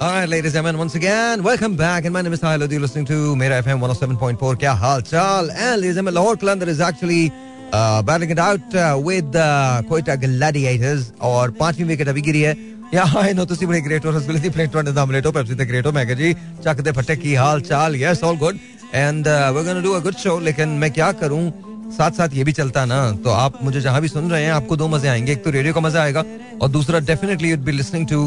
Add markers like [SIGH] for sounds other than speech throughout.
All right, ladies and gentlemen, once again, welcome back. And my name is Sahil. You're listening to Mera FM 107.4. Kya hal chal? And ladies and gentlemen, Lahore Kalandar is actually uh, battling it out uh, with uh, Quetta Gladiators. or 5-minute अभी गिरी है Yeah, I know ਤੁਸੀਂ ਬੜੇ great ਹੋ ਰਸਗੁੱਲੇ play one in the omelette, Pepsi ਤੇ great ਹੋ ਮੈਂ ਕਿਹਾ ਜੀ ਚੱਕ ਦੇ ਫੱਟੇ hal hall yes all good and uh, we're going to do a good show ਲੇਕਿਨ ਮੈਂ kya ਕਰੂੰ साथ साथ ये भी चलता ना तो आप मुझे जहाँ भी सुन रहे हैं आपको दो मज़े आएँगे। एक तो रेडियो का मज़ा आएगा और दूसरा definitely you'd be listening to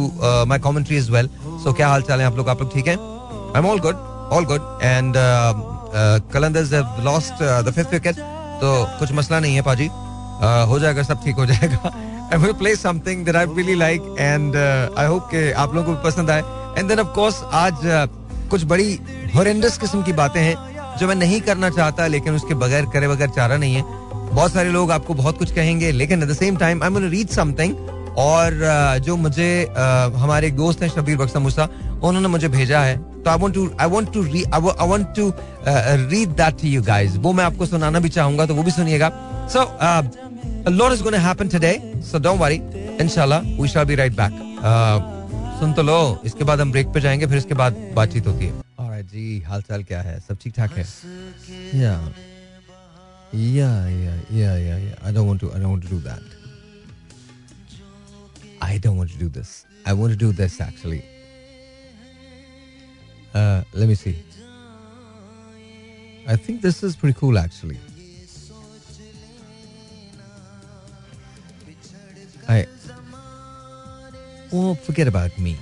my commentary as well so क्या हाल चाल है आप लोग? आप लोग ठीक हैं? I am all good all good and Qalandars have lost the fifth wicket तो कुछ मसला नहीं है पाजी। Uh, हो जाएगा सब ठीक हो जाएगा। I will play something that I really like and I hope कि आप लोगों को भी पसंद आए। एंड देन ऑफ़ कोर्स आज uh, कुछ बड़ी हॉरेंडस किस्म की बातें हैं। जो मैं नहीं करना चाहता, लेकिन उसके बगैर करे बगैर चारा नहीं है। बहुत सारे लोग आपको बहुत कुछ कहेंगे, लेकिन at the same time I read something और जो मुझे हमारे एक दोस्त हैं शबीर बख्शा मूसा, उन्होंने मुझे भेजा है। तो I want to I want to I want to read that to you guys वो मैं आपको सुनाना भी चाहूँगा तो वो भी सुनिएगा। So lot is gonna happen today so don't worry इंशाल्लाह we shall be right back सुन तो लो, इसके बाद हम ब्रेक पे जाएँगे, फिर इसके बाद बातचीत होती है। जी हाल चाल क्या है सब ठीक ठाक है या या yeah yeah yeah yeah I don't want to I don't want to do that don't want to do this. I want to do this actually. Uh, let me see. I think this is pretty cool actually. I oh forget about me.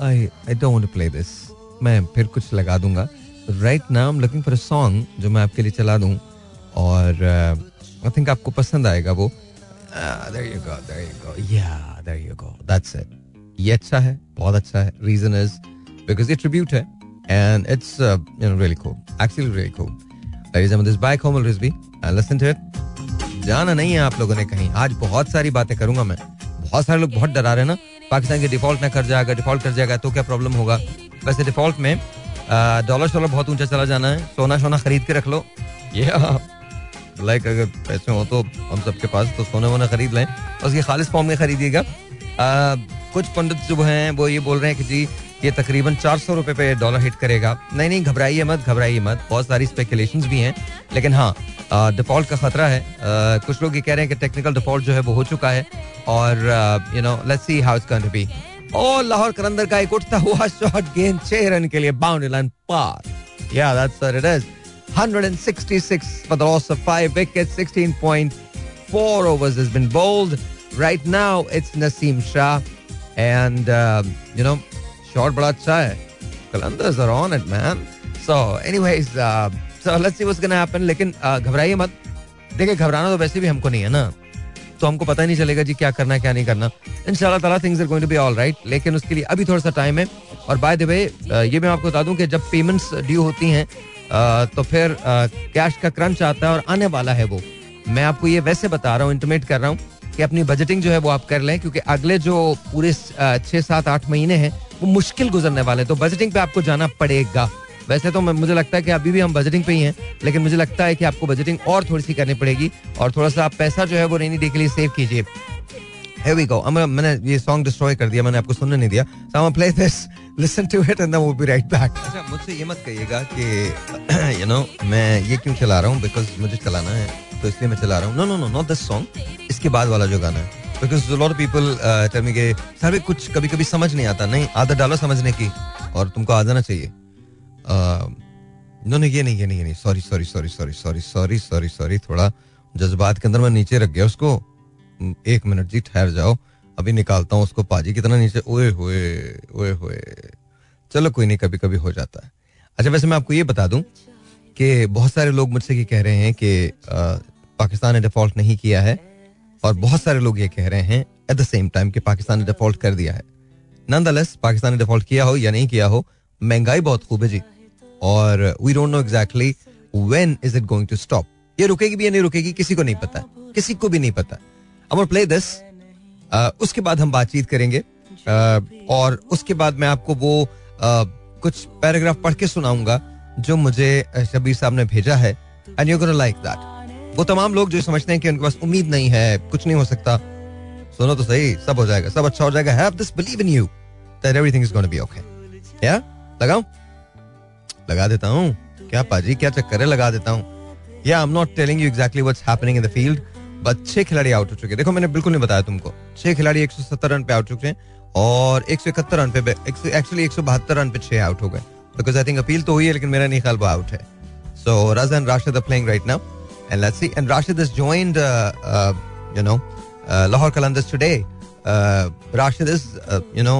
I I don't want to play this. मैं फिर कुछ लगा दूँगा। Right now am looking for a song जो मैं आपके लिए चला दूँ। और आई uh, थिंक आपको पसंद आएगा वो। देयर यू इट अच्छा है बहुत अच्छा है। रीजन इज़ बिकॉज़ ये ट्रिब्यूट है and it's you know really cool actually really cool ladies and this back home Rizvi. And listen to it. जाना नहीं है आप लोगों ने कहीं। आज बहुत सारी बातें करूँगा मैं। बहुत सारे लोग बहुत डरा रहे हैं ना। पाकिस्तान के डिफ़ॉल्ट ना कर जाएगा डिफ़ॉल्ट कर जाएगा तो क्या प्रॉब्लम होगा? वैसे डिफ़ॉल्ट में डॉलर शॉलर बहुत ऊँचा चला जाना है, सोना सोना खरीद के रख लो। ये लाइक अगर पैसे हो तो हम सबके पास तो सोना वोना खरीद लें। और उसकी खालिश फॉर्म में खरीदिएगा। कुछ पंडित जो हैं, वो ये बोल रहे हैं कि जी, ये तकरीबन चार सौ रुपए पे डॉलर हिट करेगा। नहीं नहीं, घबराइए मत घबराइए मत। बहुत सारी स्पेकुलेशंस भी हैं। लेकिन हाँ डिफ़ॉल्ट का खतरा है। कुछ लोग ये कह रहे हैं कि टेक्निकल डिफ़ॉल्ट जो है वो हो चुका है। और you know let's see how it's be और लाहौर करंदर का एक उठता हुआ शॉट गेंद छह रन के लिए boundary line par yeah that's what it is 166 for the loss of 5 wickets 16.4 overs has been bowled right now it's Naseem Shah and um, you know shot बड़ा अच्छा है are on it man so anyways uh, so let's see what's gonna happen लेकिन uh, घबराइए मत देखिए घबराना तो वैसे भी हमको नहीं है ना तो हमको पता नहीं चलेगा जी क्या करना क्या नहीं करना। इन things are going to be all right लेकिन उसके लिए अभी थोड़ा सा टाइम है। और बाय द वे ये मैं आपको बता दूँ कि जब पेमेंट्स ड्यू होती हैं तो फिर कैश का क्रंच आता है और आने वाला है वो। मैं आपको ये वैसे बता रहा हूँ इंटीमेट कर रहा हूँ कि अपनी बजटिंग जो है वो आप कर लें, क्योंकि अगले जो पूरे छः सात, आठ महीने हैं, वो मुश्किल गुजरने वाले तो बजटिंग पे आपको जाना पड़ेगा। वैसे तो मुझे लगता है कि अभी भी हम बजटिंग पे ही हैं, लेकिन मुझे लगता है कि आपको बजटिंग और थोड़ी सी करनी पड़ेगी और थोड़ा सा आप पैसा जो है वो रेनी डे के लिए सेव कीजिए। Here we go. मैंने ये सॉन्ग डिस्ट्रॉय कर दिया, मैंने आपको सुनने नहीं दिया। So I'm play this, listen to it, and then we'll be right back. अच्छा मुझसे ये मत कहिएगा कि [CLEARS THROAT] यू नो मैं ये क्यों चला रहा हूँ? बिकॉज़ मुझे चलाना है तो इसलिए मैं चला रहा हूँ। No no no not this song इसके बाद वाला जो गाना है। बिकॉज़ लॉट पीपल सर कुछ कभी कभी समझ नहीं आता। नहीं, आदत डालो समझने की, और तुमको आ जाना चाहिए। नो नहीं ये नहीं ये नहीं नहीं. Sorry sorry sorry sorry sorry sorry sorry sorry थोड़ा जज्बात के अंदर मैं नीचे रख गया उसको. एक मिनट जी, ठहर जाओ. अभी निकालता हूँ उसको पाजी. कितना नीचे? ओए होए ओए होए. चलो, कोई नहीं कभी कभी हो जाता है. अच्छा वैसे मैं आपको ये बता दूँ कि बहुत सारे लोग मुझसे ये कह रहे हैं कि पाकिस्तान ने डिफ़ॉल्ट नहीं किया है और बहुत सारे लोग ये कह रहे हैं एट द सेम टाइम कि पाकिस्तान ने डिफ़ॉल्ट कर दिया है. नंद पाकिस्तान ने डिफ़ॉल्ट किया हो या नहीं किया हो, महँगाई बहुत खूब है जी। और we don't know exactly when is it going to stop ये रुकेगी भी या नहीं रुकेगी किसी को नहीं पता किसी को भी नहीं पता। अब प्ले दिस उसके बाद हम बातचीत करेंगे। Uh, और उसके बाद मैं आपको वो uh, कुछ पैराग्राफ पढ़ के सुनाऊँगा जो मुझे शबीर साहब ने भेजा है। एंड यू लाइक दैट वो तमाम लोग जो समझते हैं कि उनके पास उम्मीद नहीं है कुछ नहीं हो सकता। सुनो तो सही सब हो जाएगा सब अच्छा हो जाएगा। Have this believe in you everything is going to be okay. लगाऊँ? लगा देता हूँ। क्या पाजी क्या चक्कर है? लगा देता हूँ। Yeah I am not telling you exactly what's happening in the field but छह खिलाड़ी आउट हो चुके हैं। देखो मैंने बिल्कुल नहीं बताया तुमको। छह खिलाड़ी 170 रन पे आउट हो चुके हैं और 171 रन पे एक्चुअली 172 रन पे छह आउट हो गए। बिकॉज़ आई थिंक अपील तो हुई है लेकिन मेरा नहीं ख्याल वो आउट है। So Ranjan Rashid are playing right now and let's see and Rashid has joined uh, uh, you know uh, Lahore Qalandars today. Uh, Rashid is uh, you know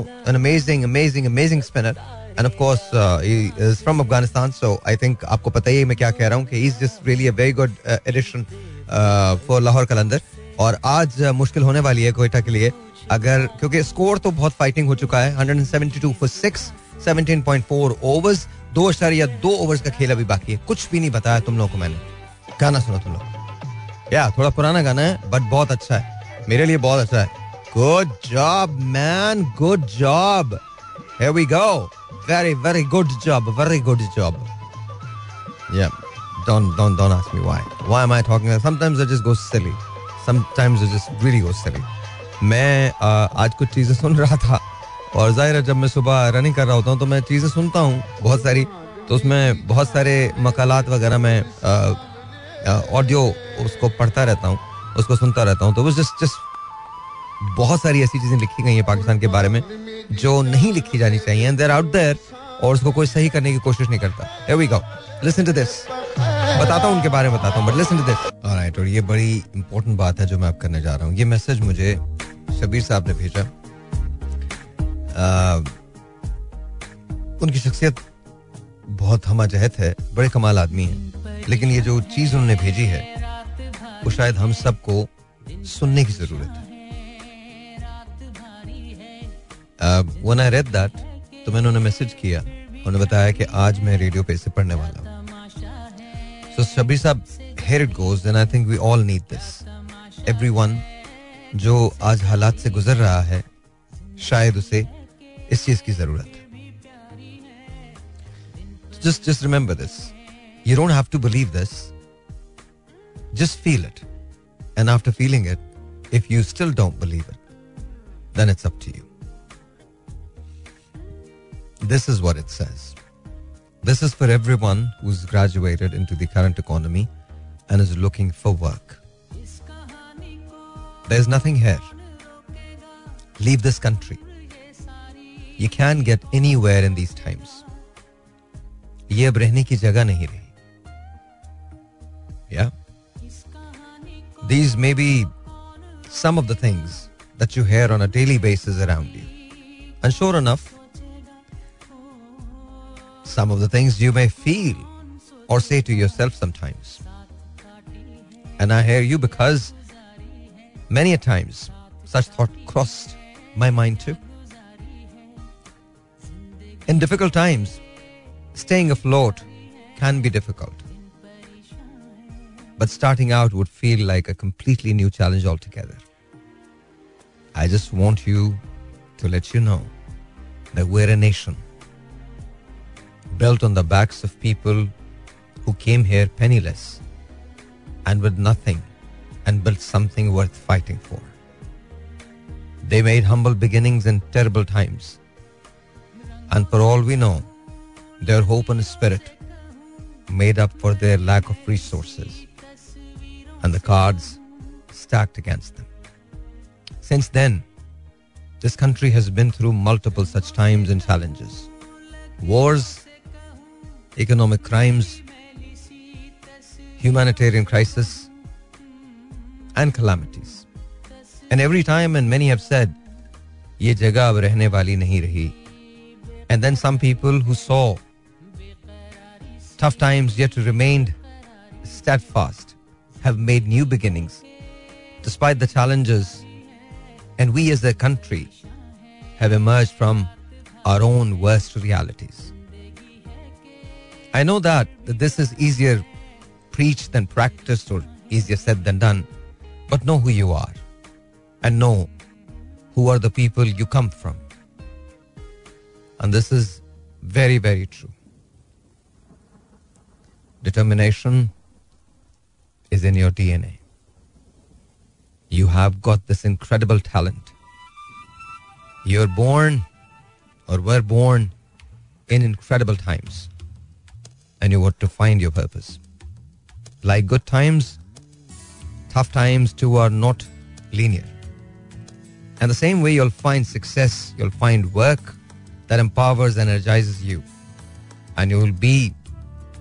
course uh, he is from Afghanistan so I think आपको पता ही है मैं क्या कह रहा हूँ कि just really a very good uh, addition uh, for Lahore और आज uh, मुश्किल होने वाली है कोयटा के लिए। अगर क्योंकि स्कोर तो बहुत फाइटिंग हो चुका है 172 फॉर 6 17.4 ओवर्स दो अशारिया दो ओवर्स का खेल अभी बाकी है। कुछ भी नहीं बताया तुम लोगों को मैंने। गाना सुनो तुम लोग। या थोड़ा पुराना गाना है बट बहुत अच्छा है। मेरे लिए बहुत अच्छा है। Good job man good job Here we go. Very, very good job. Very good job. Yeah. Don't don't don't ask me why. Why am I talking? Sometimes I just go silly. Sometimes I just really go silly. मैं आज कुछ चीज़ें सुन रहा था और ज़ाहिर है जब मैं सुबह रनिंग कर रहा होता हूँ तो मैं चीज़ें सुनता हूँ बहुत सारी तो उसमें बहुत सारे मकालात वगैरह मैं ऑडियो उसको पढ़ता रहता हूँ उसको सुनता रहता हूँ तो वो जस्ट जस्ट बहुत सारी ऐसी चीज़ें लिखी गई हैं पाकिस्तान के बारे में जो नहीं लिखी जानी चाहिए एंड देर आउट देयर और उसको कोई सही करने की कोशिश नहीं करता। We go. Listen to this. बताता हूँ उनके बारे में, बताता हूँ but listen to this alright और ये बड़ी इंपॉर्टेंट बात है जो मैं आप करने जा रहा हूँ। ये मैसेज मुझे शबीर साहब ने भेजा। उनकी शख्सियत बहुत हम जहत है, बड़े कमाल आदमी है। लेकिन ये जो चीज़ उन्होंने भेजी है, वो शायद हम सबको सुनने की ज़रूरत है। वन आई रेड दैट तो मैंने उन्हें मैसेज किया। उन्होंने बताया कि आज मैं रेडियो पे इसे पढ़ने वाला हूँ। सो सभी साहब here it goes and I think we all need this everyone जो आज हालात से गुजर रहा है, शायद उसे इस चीज़ की ज़रूरत है। Just just remember this you don't have to believe this just feel it and after feeling it if you still don't believe it then it's up to you this is what it says this is for everyone who's graduated into the current economy and is looking for work there's nothing here leave this country you can't get anywhere in these times ये अब रहने की जगह नहीं रही या these may be some of the things that you hear on a daily basis around you and sure enough some of the things you may feel or say to yourself sometimes and i hear you because many a times such thought crossed my mind too in difficult times Staying afloat can be difficult. But starting out would feel like a completely new challenge altogether. I just want you to let you know that we're a nation built on the backs of people who came here penniless and with nothing and built something worth fighting for. They made humble beginnings in terrible times. And for all we know, their hope and spirit made up for their lack of resources and the cards stacked against them. Since then, this country has been through multiple such times and challenges wars, economic crimes, humanitarian crisis, and calamities. And every time, and many have said, ये जगह अब रहने वाली नहीं रही. And then some people who saw tough times yet remained steadfast, have made new beginnings despite the challenges, and we as a country have emerged from our own worst realities. I know that, that this is easier preached than practiced or easier said than done, but know who you are and know who are the people you come from. And this is very, very true. Determination is in your DNA. You have got this incredible talent. You're born or were born in incredible times and you want to find your purpose. Like good times, tough times too are not linear. And the same way you'll find success, you'll find work that empowers, energizes you. And you will be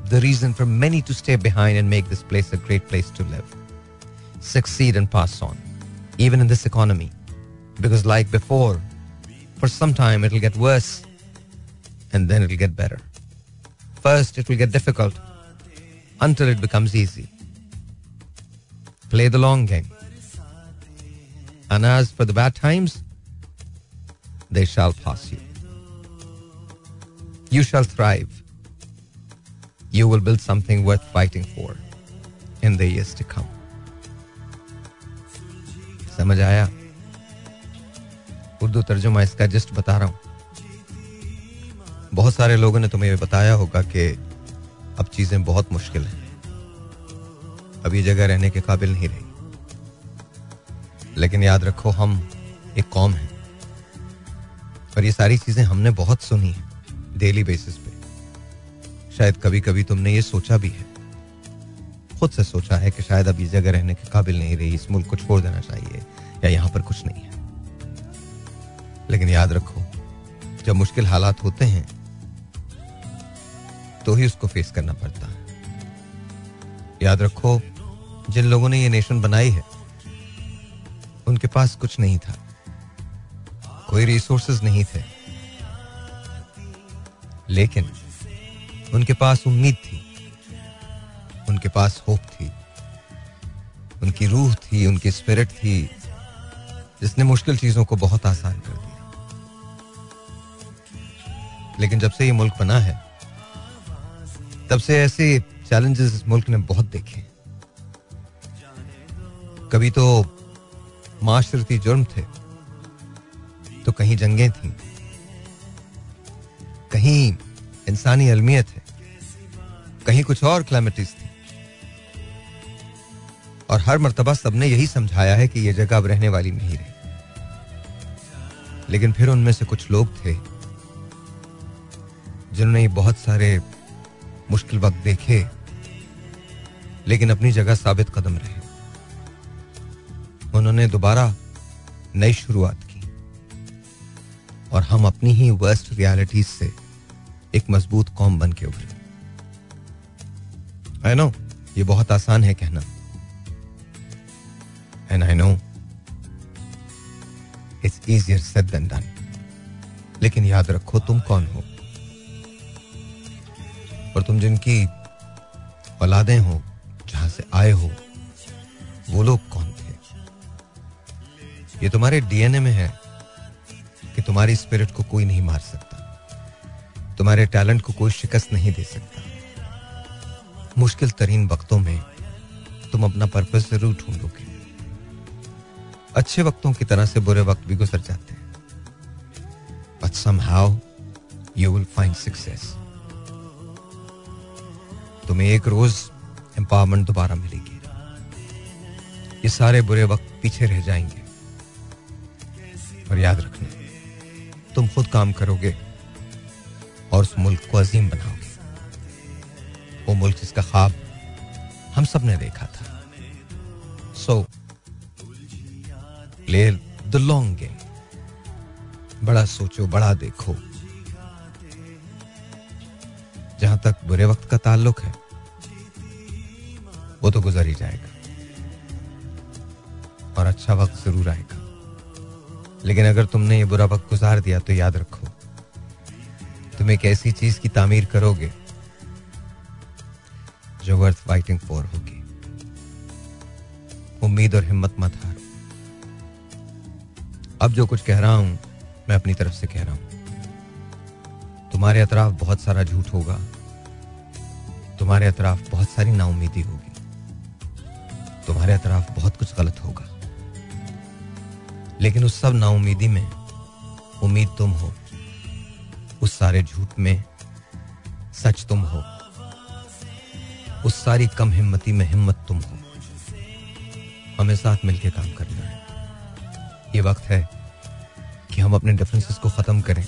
the reason for many to stay behind and make this place a great place to live. Succeed and pass on, even in this economy. Because, like before, for some time it'll get worse and then it'll get better. First, it will get difficult until it becomes easy. Play the long game. And as for the bad times, they shall pass you. You shall thrive. You will build something worth fighting for in the years to come. समझ आया उर्दू तर्जुमा इसका just बता रहा हूं बहुत सारे लोगों ने तुम्हें बताया होगा कि अब चीज़ें बहुत मुश्किल हैं। अब ये जगह रहने के काबिल नहीं रही। लेकिन याद रखो, हम एक कौम है। और ये सारी चीज़ें हमने बहुत सुनी है डेली बेसिस पे। शायद कभी कभी तुमने ये सोचा भी है। खुद से सोचा है कि शायद अब ये जगह रहने के काबिल नहीं रही, इस मुल्क को छोड़ देना चाहिए, या यहाँ पर कुछ नहीं है। लेकिन याद रखो, जब मुश्किल हालात होते हैं तो ही उसको फेस करना पड़ता है। याद रखो, जिन लोगों ने ये नेशन बनाई है, उनके पास कुछ नहीं था। कोई रिसोर्सेज नहीं थे। लेकिन उनके पास उम्मीद थी, उनके पास होप थी, उनकी रूह थी, उनकी स्पिरिट थी, जिसने मुश्किल चीज़ों को बहुत आसान कर दिया। लेकिन जब से ये मुल्क बना है तब से ऐसे चैलेंजेस इस मुल्क ने बहुत देखे। कभी तो माशरती जुर्म थे तो कहीं जंगें थी, कहीं इंसानी अलमियत है, कहीं कुछ और क्लामिटीज थी। और हर मरतबा सबने यही समझाया है कि यह जगह अब रहने वाली नहीं रही। लेकिन फिर उनमें से कुछ लोग थे, जिन्होंने बहुत सारे मुश्किल वक्त देखे, लेकिन अपनी जगह साबित कदम रहे। उन्होंने दोबारा नई शुरुआत की, और हम अपनी ही वर्स्ट रियलिटीज से एक मज़बूत कौम बन के उभरे। आई नो ये बहुत आसान है कहना। And I know it's easier said than done लेकिन याद रखो, तुम कौन हो? तुम जिनकी औलादें हो, जहाँ से आए हो, वो लोग कौन थे? ये तुम्हारे डीएनए में है कि तुम्हारी स्पिरिट को कोई नहीं मार सकता। तुम्हारे टैलेंट को कोई शिकस्त नहीं दे सकता। मुश्किल तरीन वक्तों में तुम अपना पर्पस ज़रूर ढूंढोगे। अच्छे वक्तों की तरह से बुरे वक्त भी गुजर जाते हैं। But somehow you will find success. तुम्हें एक रोज एम्पावरमेंट दोबारा मिलेगी। ये सारे बुरे वक्त पीछे रह जाएँगे। और याद रखना, तुम खुद काम करोगे और उस मुल्क को अजीम बनाओगे। वो मुल्क जिसका ख्वाब हम सबने देखा था। So play the long game बड़ा सोचो, बड़ा देखो। जहाँ तक बुरे वक्त का ताल्लुक है, वो तो गुजर ही जाएगा। और अच्छा वक्त ज़रूर आएगा। लेकिन अगर तुमने ये बुरा वक्त गुजार दिया तो याद रखो, तुम एक ऐसी चीज़ की तामीर करोगे जो वर्थ फाइटिंग फॉर होगी। उम्मीद और हिम्मत मत हारो। अब जो कुछ कह रहा हूँ, मैं अपनी तरफ़ से कह रहा हूँ। तुम्हारे अतराफ बहुत सारा झूठ होगा तुम्हारे अतराफ बहुत सारी नाउमीदी होगी। तुम्हारे अतराफ बहुत कुछ गलत होगा। लेकिन उस सब नाउमीदी में उम्मीद तुम हो। उस सारे झूठ में सच तुम हो। उस सारी कम हिम्मती में हिम्मत तुम हो। हमें साथ मिलकर काम करना है। ये वक्त है कि हम अपने डिफरेंसेस को खत्म करें।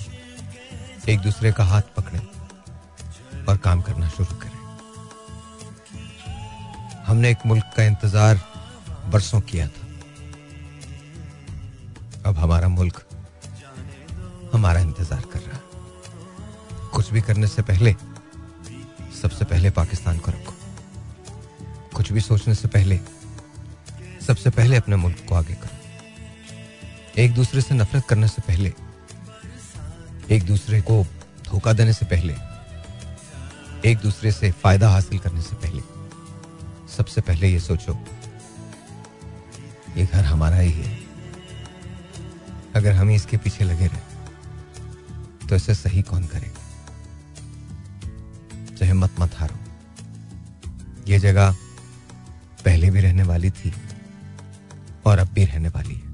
एक दूसरे का हाथ पकड़ें और काम करना शुरू करें। हमने एक मुल्क का इंतज़ार बरसों किया था। अब हमारा मुल्क हमारा इंतज़ार कर रहा कुछ भी करने से पहले, सबसे पहले पाकिस्तान को रखो। कुछ भी सोचने से पहले, सबसे पहले अपने मुल्क को आगे करो। एक दूसरे से नफरत करने से पहले, एक दूसरे को धोखा देने से पहले, एक दूसरे से फ़ायदा हासिल करने से पहले सबसे पहले ये सोचो, ये घर हमारा ही है। अगर हम इसके पीछे लगे रहे तो इसे सही कौन करेगा? तो हिम्मत मत हारो। ये जगह पहले भी रहने वाली थी और अब भी रहने वाली है।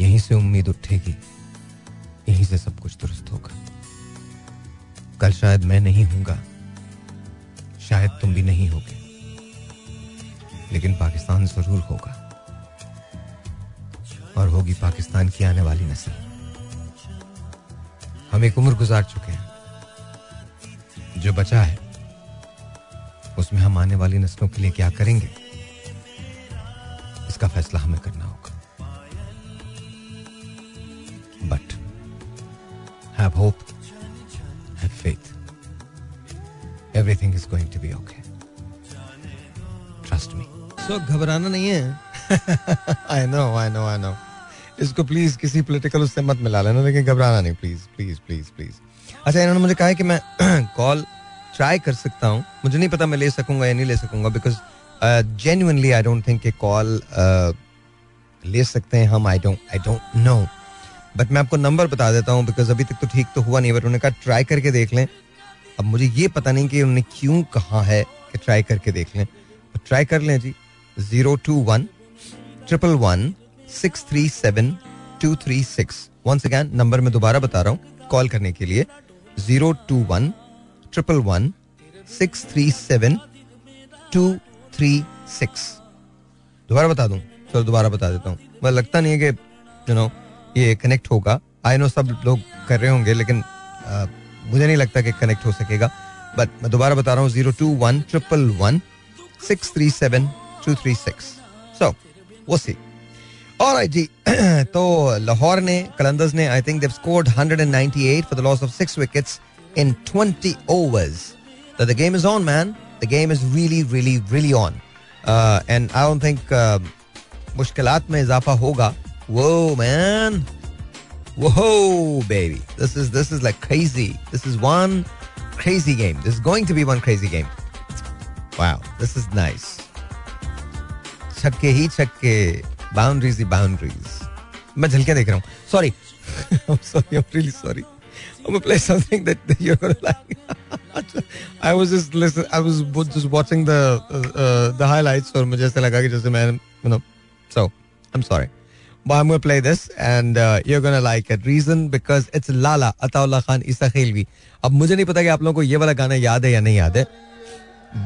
यहीं से उम्मीद उठेगी, यहीं से सब कुछ दुरुस्त होगा। कल शायद मैं नहीं हूँगा शायद तुम भी नहीं होगे। लेकिन पाकिस्तान ज़रूर होगा। और होगी पाकिस्तान की आने वाली नस्ल। हम एक उम्र गुजार चुके हैं। जो बचा है, उसमें हम आने वाली नस्लों के लिए क्या करेंगे? इसका फैसला हमें करना होगा। But have hope is going to be okay trust me so घबराना नहीं है? I know I know I know इसको प्लीज़ किसी पॉलिटिकल उससे मत मिला लेना, लेकिन घबराना नहीं प्लीज़ प्लीज़ प्लीज़ प्लीज़ अच्छा इन्होंने मुझे कहा है कि मैं [CLEARS THROAT] कॉल ट्राई कर सकता हूँ। मुझे नहीं पता मैं ले सकूँगा या नहीं ले सकूँगा because genuinely I don't think call ले सकते हैं हम I don't I don't know but मैं आपको नंबर बता देता हूँ बिकॉज़ अभी तक तो ठीक तो हुआ नहीं बट उन्होंने कहा ट्राई करके देख लें। अब मुझे ये पता नहीं कि उन्होंने क्यों कहा है कि ट्राई करके देख लें। तो ट्राई कर लें जी। Zero two one triple one six three seven two three six once again number मैं दोबारा बता रहा हूँ कॉल करने के लिए। Zero two one triple one six three seven two three six दोबारा बता दूँ? चलो दोबारा बता देता हूँ। मैं लगता नहीं है कि यू नो ये कनेक्ट होगा। आई नो सब लोग कर रहे होंगे लेकिन आ, मुझे नहीं लगता कि कनेक्ट हो सकेगा बट मैं दोबारा बता रहा हूँ zero two one triple one six three seven two three six so वो सी और जी [CLEARS THROAT] तो लाहौर ने कलंदर्स ने I think they've scored 198 for the loss of six wickets in 20 overs. So the game is on, man. The game is really, really, really on. Uh, and I uh, मुश्किलात में इजाफा होगा. Whoa, man. Whoa, baby. This is this is like crazy. This is one crazy game. This is going to be one crazy game. Wow, this is nice. छक्के ही छक्के boundaries ही boundaries मैं झलके देख रहा हूँ sorry [LAUGHS] sorry really sorry I'm gonna play something that, that you're gonna like. [LAUGHS] I was just listen. I was just watching the uh, uh, the highlights और मुझे ऐसा लगा कि जैसे मैं you know so I'm sorry. But I'm gonna play this and uh, you're gonna like it. Reason because it's Lala Ataullah Khan Isa Khelvi. अब मुझे नहीं पता कि आप लोगों को ये वाला गाना याद है या नहीं याद है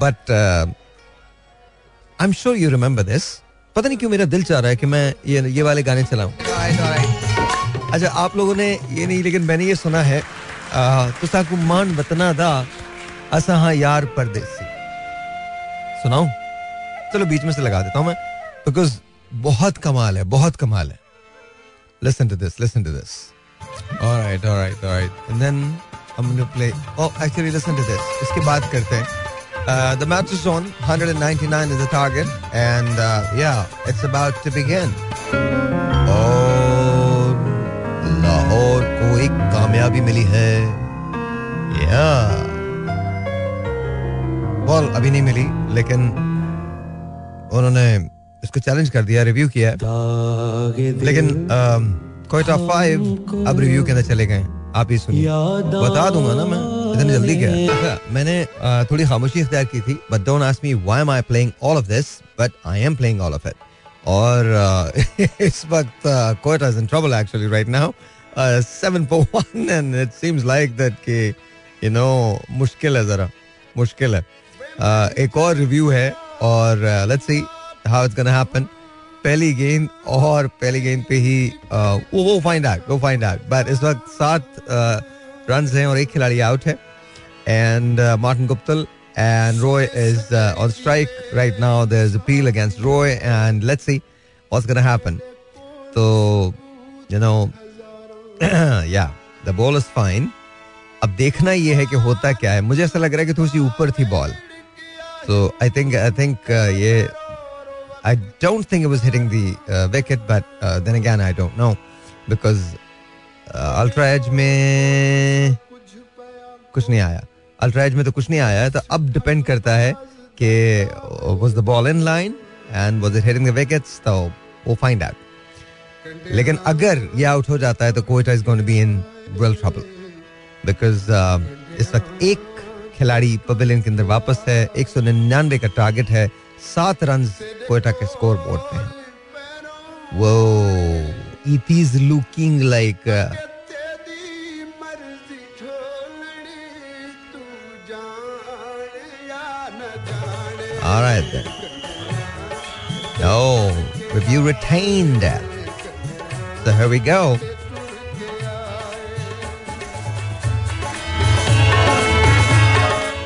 but I am sure you remember this पता नहीं क्यों मेरा दिल चाह रहा है कि मैं ये ये वाले गाने चलाऊं। अच्छा आप लोगों ने ये नहीं लेकिन मैंने ये सुना है तुसा मान वतना दा असा हाँ यार परदेसी। सुनाऊं? चलो बीच में से लगा देता हूँ मैं बिकॉज़ बहुत कमाल है, बहुत कमाल है। Listen to this listen to this alright alright alright and then हम new play oh actually listen to this इसके बाद करते हैं। The match is on 199 is the target and yeah it's about to begin और लाहौर को एक कामयाबी मिली है। या बॉल अभी नहीं मिली, लेकिन उन्होंने इसको चैलेंज कर दिया रिव्यू किया। लेकिन कोयटा फाइव अब रिव्यू के अंदर चले गए। आप ही सुनिए। बता दूँगा ना मैं, इतनी जल्दी क्या? अच्छा मैंने थोड़ी खामोशी इख्तियार की थी but don't ask me why am I playing all of this but I am playing all of it और [LAUGHS] इस वक्त Quetta is in trouble actually right now seven four one and it seems like that कि you know मुश्किल है जरा, मुश्किल है। एक और रिव्यू है, और let's see how it's gonna happen पहली गेंद और पहली गेंद पे ही वो वो फाइंड आउट वो फाइंड आउट बट इस वक्त सात रन हैं और एक खिलाड़ी आउट है and Martin Guptill and Roy is uh, on strike right now. There's appeal against Roy, and let's see what's going to happen. So, you know, [CLEARS THROAT] yeah, the ball is fine. अब देखना ये है कि होता क्या है मुझे ऐसा लग रहा है कि थोड़ी सी ऊपर थी बॉल तो आई थिंक आई थिंक ये I don't think it was hitting the wicket but then again I don't know because ultra edge में कुछ नहीं आया। अल्ट्रा एज में तो कुछ नहीं आया है तो अब डिपेंड करता है कि was the ball in line and was it hitting the wickets तो वो फाइंड आउट लेकिन अगर ये आउट हो जाता है तो Quetta is going to be in real trouble because uh, इस वक्त एक खिलाड़ी पवेलियन के अंदर वापस है एक सौ निन्यानवे का टारगेट है सात रन कोयटा के स्कोर बोर्ड पे हैं वो it is looking like All right then. Oh, review retained. So here we go.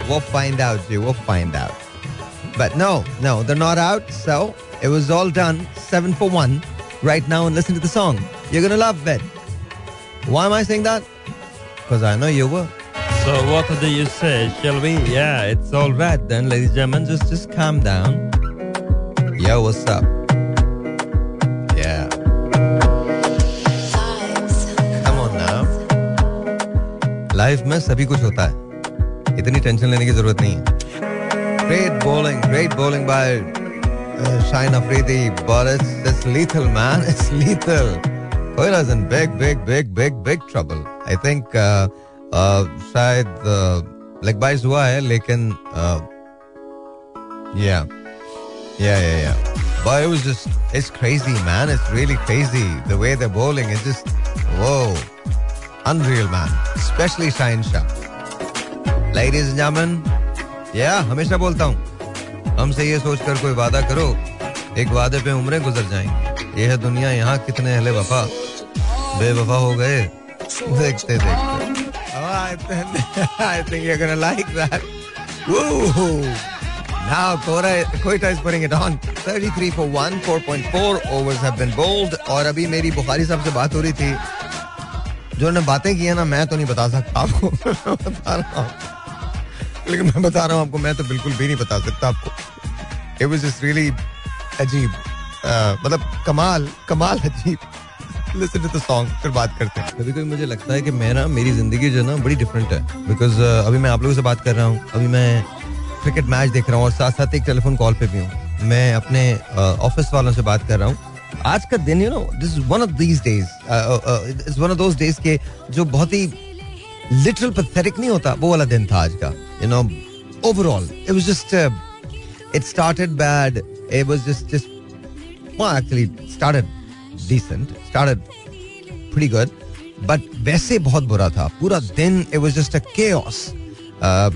We'll find out, G. We'll find out. But no, no, they're not out. So it was all done. Seven for one. Right now, and listen to the song. You're gonna love it. Why am I saying that? Because I know you will. So what do you say? Shall we? Yeah, it's all right then, ladies and gentlemen. Just just calm down. Yo, what's up? Yeah. Come on now. Life में सभी कुछ होता है इतनी tension लेने की जरूरत नहीं है great bowling great bowling by Shaheen Afridi but it's it's lethal man [LAUGHS] it's lethal Koira's in big big big big big trouble I think uh, uh, शायद लेग बाइज हुआ है लेकिन yeah yeah yeah yeah but it was just it's crazy man it's really crazy the way they're bowling it's just whoa unreal man especially Shine Shah Ladies and gentlemen, yeah, हमेशा बोलता हूँ हमसे ये सोचकर कोई वादा करो एक वादे पे उम्रें गुजर जाएँगी ये है दुनिया यहाँ कितने अहले वफा बेवफा हो गए देखते देखते [LAUGHS] I think you're gonna like that. Woo! Now Kora, Koita is putting it on. 33 for 1, 4.4 overs have been bowled. और अभी मेरी बुखारी साहब से बात हो रही थी जो ने बातें की है ना मैं तो नहीं बता सकता आपको [LAUGHS] बता रहा हूँ लेकिन मैं बता रहा हूँ आपको, मैं तो बिल्कुल भी नहीं बता सकता आपको। इट वाज जस्ट रियली अजीब। मतलब कमाल कमाल अजीब। बात करते हैं। कभी मुझे है जो और साथ साथ एक टेलीफोन कॉल पे भी ऑफ़िस वालों से बात कर रहा हूँ। आज का दिन यू नो दिस इज़ के जो बहुत ही लिटरल पैथेटिक नहीं होता, वो वाला दिन था आज का। You know overall it was just it started bad it was just just well actually started decent. Started pretty good. But वैसे बहुत बुरा था। पूरा दिन it was just a chaos. Uh,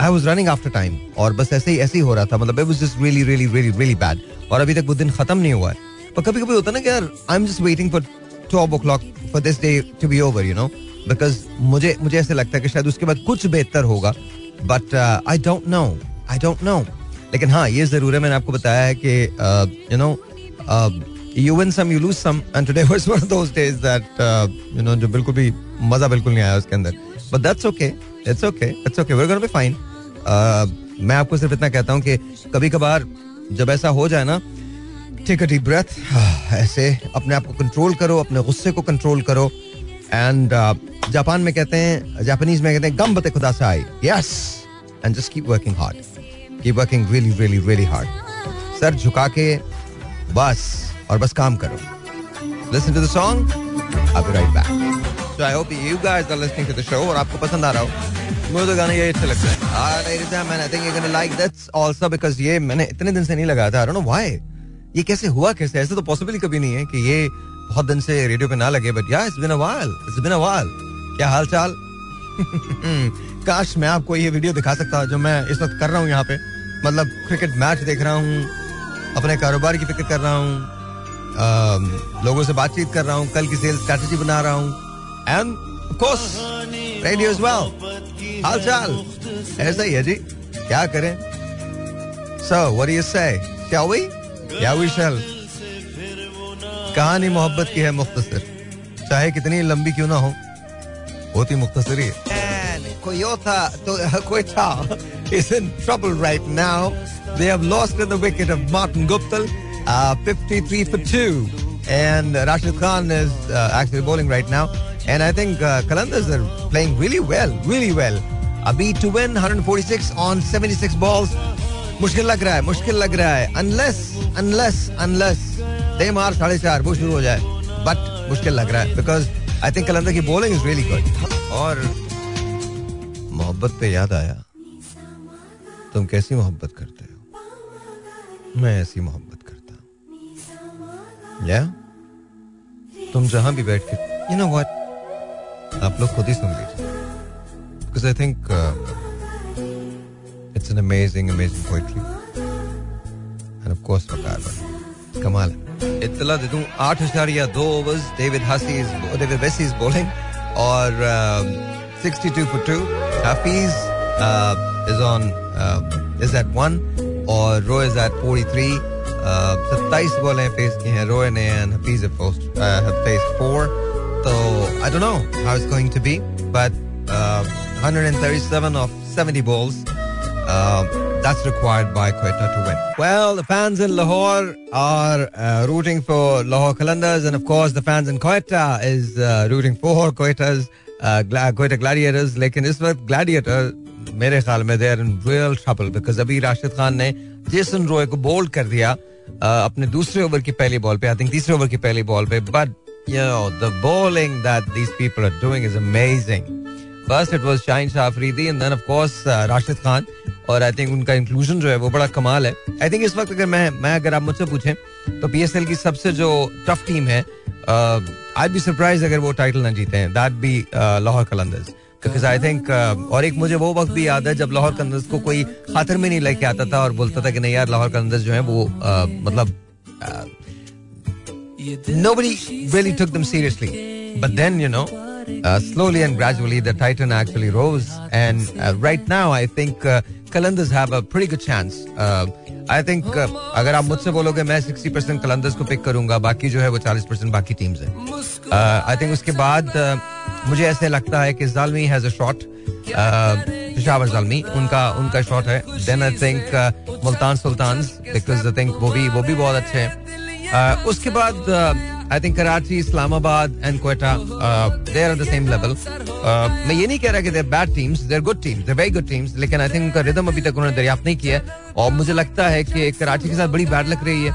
I was running after time. और बस ऐसे ही ऐसे ही हो रहा था। मतलब it was just really really really really bad. और अभी तक वो दिन खत्म नहीं हुआ है। पर कभी कभी होता ना कि यार I am just waiting for twelve o'clock for this day to be over you know because मुझे मुझे ऐसे लगता है कि शायद उसके बाद कुछ बेहतर होगा। But I don't know I don't know लेकिन हाँ ये ज़रूर है, मैंने आपको बताया है कि you know you win some you lose some and today was one of those days that you know जो बिल्कुल भी मज़ा बिल्कुल नहीं आया उसके अंदर. But that's okay it's okay it's okay we are gonna be fine मैं आपको सिर्फ़ इतना कहता हूँ कि कभी कभार जब ऐसा हो जाए ना टेक अ डीप ब्रेथ ऐसे अपने आप को कंट्रोल करो, अपने गुस्से को कंट्रोल करो. एंड जापान में कहते हैं जापानीज में कहते हैं गम बते खुदा से आई. Yes and just keep working hard keep working really really really hard sir झुका के बस और बस काम करो। Listen to the song I'll be right back. So I hope you guys are listening to the show और आपको पसंद आ रहा हो। मुझे तो गाना ये अच्छा लगता है। ah, ladies and gentlemen, I think you're gonna like that also because ये मैंने इतने दिन से नहीं लगाया था। I don't know why. ये कैसे हुआ कैसे? ऐसे तो पॉसिबल ही कभी नहीं है कि ये बहुत दिन से रेडियो पे ना लगे but yeah it's been a while it's been a while क्या हाल चाल काश मैं आपको ये वीडियो दिखा सकता, जो मैं इस वक्त कर रहा हूँ यहाँ पे। मतलब क्रिकेट मैच देख रहा हूँ, अपने कारोबार की फ़िक्र कर रहा हूँ लोगों से बातचीत कर रहा हूँ, कल की सेल स्ट्रेटजी बना रहा हूँ। एंड कोर्स रेडियो वेल हाल चाल ऐसा ही है जी। क्या करें? So what you say shall we yeah we shall कहानी मोहब्बत की है मुख्तसर। चाहे कितनी लंबी क्यों ना हो। होती मुख्तसर ही है कोई और था तो कोई था [LAUGHS] is in trouble right now they have lost in the wicket of Martin Guptal uh, 53 for 2 and Rashid Khan is uh, actually bowling right now and I think uh, Kalandars are playing really well really well अभी to win 146 on 76 balls मुश्किल लग रहा है मुश्किल लग रहा है unless unless unless they मार साढ़े चार वो शुरू हो जाए बट मुश्किल लग रहा है बिकॉज आई थिंक कलंदर की बॉलिंग इज़ रियली गुड और मोहब्बत पे याद आया तुम कैसी मोहब्बत करते हो? मैं ऐसी मोहब्बत करता हूँ। या तुम जहाँ भी बैठ के यू नो व्हाट आप लोग खुद ही सुन लीजिए। Because I think an amazing, amazing poetry. And of course, Waqar कमाल है इतला दे दूँ आठ या दो overs David Hussey is David Wiese is bowling और sixty two for two Hafeez is on is at one और Roy is at forty three सत्ताईस बॉलें फेस की हैं रोए ने and Hafeez four. So I don't know how it's going to be but uh, 137 of 70 balls uh, that's required by Quetta to win. Well, the fans in Lahore are uh, rooting for Lahore Qalandars, and of course, the fans in Quetta is uh, rooting for Quetta's uh, Quetta Gladiators. लेकिन इस वक्त Gladiator मेरे ख्याल में they are in real trouble because अभी राशिद खान ने Jason Roy को bold कर दिया uh, अपने दूसरे ओवर की पहली बॉल पे आई थिंक तीसरे ओवर की पहली बॉल पे but you know the bowling that these people are doing is amazing. Was Shaheen Shah Afridi and then of course uh, Rashid Khan. और आई थिंक उनका inclusion जो है वो बड़ा कमाल है। आई थिंक इस वक्त अगर मैं मैं अगर आप मुझसे पूछें तो पीएसएल की सबसे जो टफ टीम है आई बी सरप्राइज़ अगर वो टाइटल ना जीते हैं। That be Lahore Qalandars because I think और एक मुझे वो वक्त भी याद है जब लाहौर कलंदर्स को कोई खातर में नहीं लेके आता था और बोलता था कि नहीं यार लाहौर कलंदर्स जो है वो uh, मतलब nobody really took them seriously. But then you know uh, slowly and gradually the titan actually rose. And uh, right now i think uh, Qalandars have a pretty good chance I think अगर आप मुझसे बोलोगे मैं 60 percent Qalandars को pick करूँगा बाकी जो है वो 40 परसेंट बाकी टीम्स हैं। आई uh, थिंक उसके बाद uh, मुझे ऐसे लगता है कि Zalmi has a shot Peshawar Zalmi उनका उनका शॉट है। Then I think Multan Sultan because I think वो भी वो भी बहुत अच्छे हैं। Uh, उसके बाद uh, I think Karachi Islamabad and Quetta there are the same level मैं ये नहीं कह रहा कि they're bad teams they're good teams they're very good teams लेकिन आई थिंक उनका रिदम अभी तक उन्होंने दरियाफ्त नहीं किया और मुझे लगता है कि कराची के साथ बड़ी बैड लग रही है।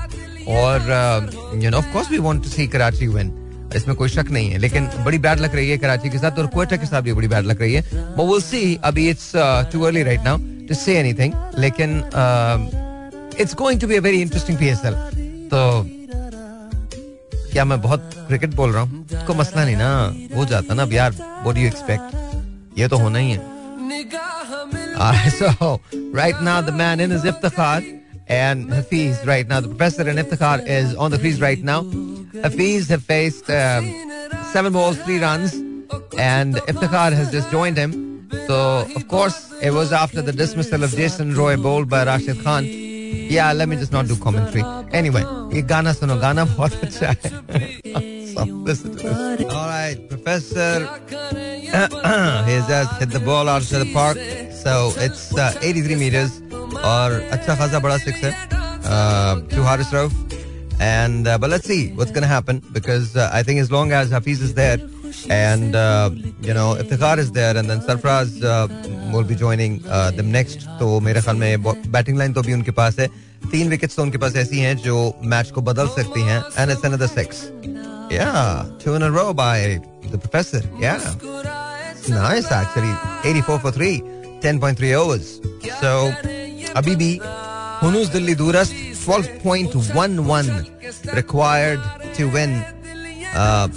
और you know of course we want to see Karachi win इसमें कोई शक नहीं है, लेकिन बड़ी बैड लग रही है कराची के साथ और कोयटा के साथ भी बड़ी बैड लग रही है। वो विल सी अभी it's too early right now to say anything लेकिन it's going to be a very interesting PSL तो क्या मैं बहुत क्रिकेट बोल रहा हूँ को मसला नहीं ना हो जाता ना अब यार वो डू एक्सपेक्ट ये तो होना ही है so right now the man in is Iftikhar and Hafiz right now the professor and Iftikhar is on the crease right now Hafiz have faced um, seven balls three runs and Iftikhar has just joined him so of course it was after the dismissal of Jason Roy bowled by Rashid Khan yeah let me just not do commentary anyway ये गाना सुनो गाना बहुत अच्छा है so, listen to this. all right professor [CLEARS THROAT] he's just hit the ball out of the park so it's uh, 83 meters और अच्छा खासा बड़ा six है uh, to Haris Rauf and uh, but let's see what's going to happen because uh, I think as long as Hafiz is there and uh, you know Iftikhar is there and then Sarfraz uh, will be joining uh, them next. तो मेरे ख्याल में batting line तो भी उनके पास है तीन wickets तो उनके पास ऐसी हैं जो मैच को बदल सकती हैं एंड इट्स अनदर सिक्स या two in a row by the professor या nice actually 84 for 3 10.3 overs so अभी भी हुनूस दिल्ली दूरस्त 12.11 रिक्वायर्ड टू विन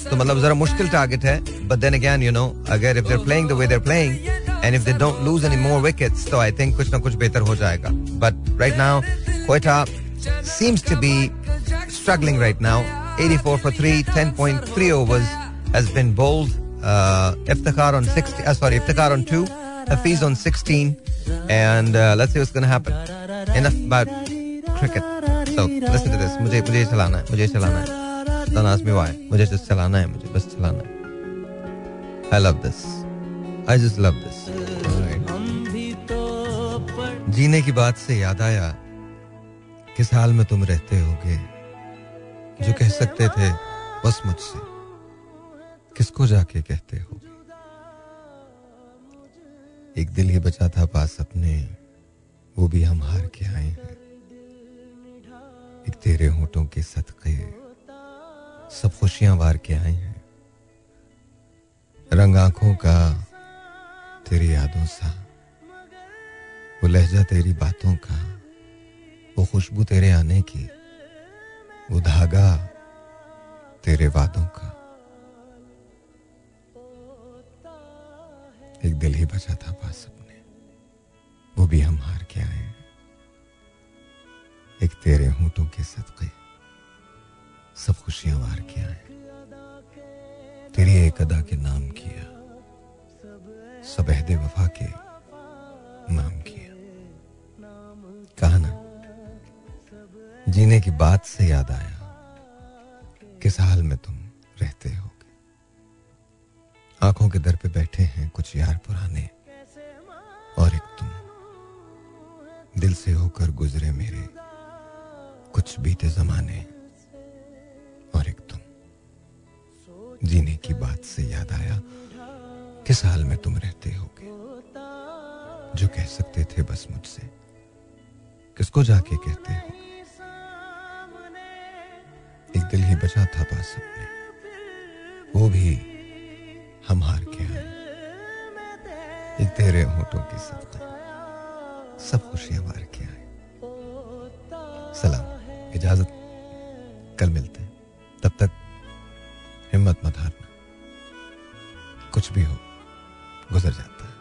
तो मतलब जरा मुश्किल टारगेट है but then again you know अगर if they're playing the way they're playing and if they don't lose any more wickets तो आई थिंक कुछ ना कुछ बेहतर हो जाएगा but right now Quetta seems to be struggling right now 84 for 3, 10.3 overs has been bowled. Uh, Iftikhar on 60, uh, sorry, Iftikhar on 2, Hafiz on 16. And uh, let's see what's going to happen. Enough about cricket. So listen to this. मुझे मुझे चलाना है मुझे चलाना है Don't ask me why. मुझे just चलाना है, मुझे बस चलाना है I love this. I just love this. Alright. जीने की बात से याद आया किस हाल में तुम रहते होगे, जो कह सकते थे, बस मुझसे किसको जाके कहते हो एक दिल ही बचा था पास अपने, वो भी हम हार के आए हैं एक तेरे होठों के सदके सब खुशियाँ वार के आई हैं। रंग आँखों का तेरी यादों सा, वो लहजा तेरी बातों का, वो खुशबू तेरे आने की, वो धागा तेरे वादों का। एक दिल ही बचा था पास अपने, वो भी हम हार के आए एक तेरे होठों के सदके। सब खुशियाँ वार के आए तेरी एक अदा के नाम किया। सब अहदे वफा के नाम किया। कहा ना, जीने की बात से याद आया किस हाल में तुम रहते हो आँखों के दर पे बैठे हैं कुछ यार पुराने और एक तुम। दिल से होकर गुजरे मेरे कुछ बीते जमाने। जीने की बात से याद आया किस हाल में तुम रहते होगे, जो कह सकते थे बस मुझसे। किसको जाके कहते हो? एक दिल ही बचा था पास अपने। वो भी हम हार के आए एक तेरे होठों के सदका सब खुशियाँ मार के आए। सलाम, इजाज़त। कल मिलते हैं। तब तक हिम्मत मत हारना। कुछ भी हो गुजर जाता है।